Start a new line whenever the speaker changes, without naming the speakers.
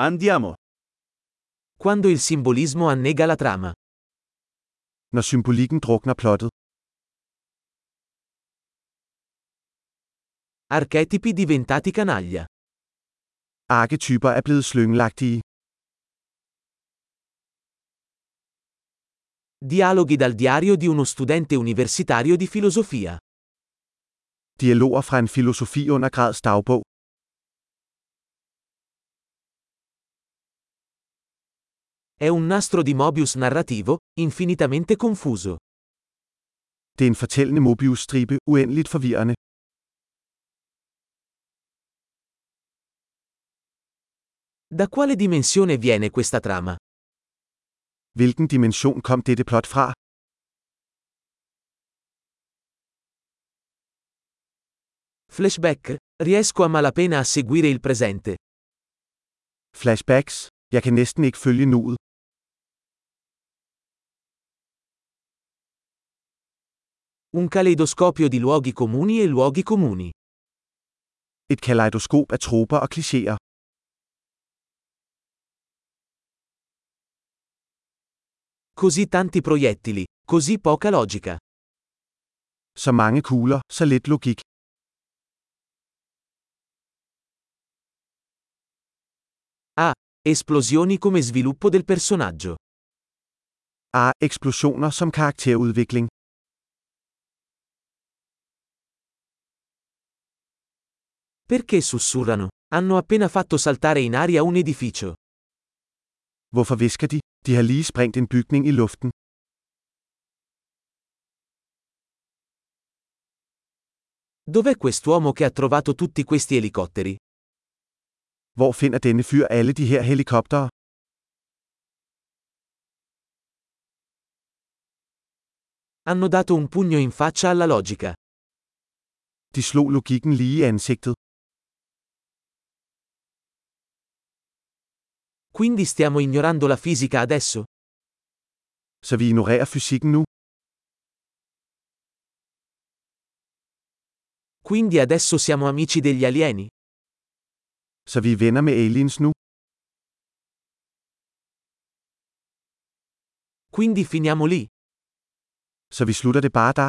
Andiamo.
Quando il simbolismo annega la trama.
Når symbolikken drukner plottet.
Archetipi diventati canaglia.
Arketyper er blevet slyngelagtige.
Dialoghi dal diario di uno studente universitario di filosofia.
Dialoger fra en filosofiundergrads dagbog.
È un nastro di Mobius narrativo, infinitamente confuso.
Det er en fortællende Mobius-stribe, uendeligt forvirrende.
Da quale dimensione viene questa trama?
Hvilken dimension kom dette plot fra?
Flashback? Riesco a malapena a seguire il presente.
Flashbacks? Jeg kan næsten ikke følge nuet.
Un caleidoscopio di luoghi comuni e luoghi comuni.
Et kaleidoskop af troper og klichéer.
Così tanti proiettili, così poca logica.
Så mange kugler, så lidt logik.
Ah, esplosioni come sviluppo del personaggio.
Ah, eksplosioner som karakterudvikling.
Perché sussurrano? Hanno appena fatto saltare in aria un edificio.
Hvorfor visker de? De har lige sprængt en bygning i luften.
Dov'è quest'uomo che ha trovato tutti questi elicotteri?
Hvor finder denne fyr alle de her helikoptere?
Hanno dato un pugno in faccia alla logica.
De slog logikken lige i ansigtet.
Quindi stiamo ignorando la fisica adesso?
Så vi ignorerer fysikken nu?
Quindi adesso siamo amici degli alieni?
Så vi er venner med aliens nu?
Quindi finiamo lì?
Så vi slutter det bare der?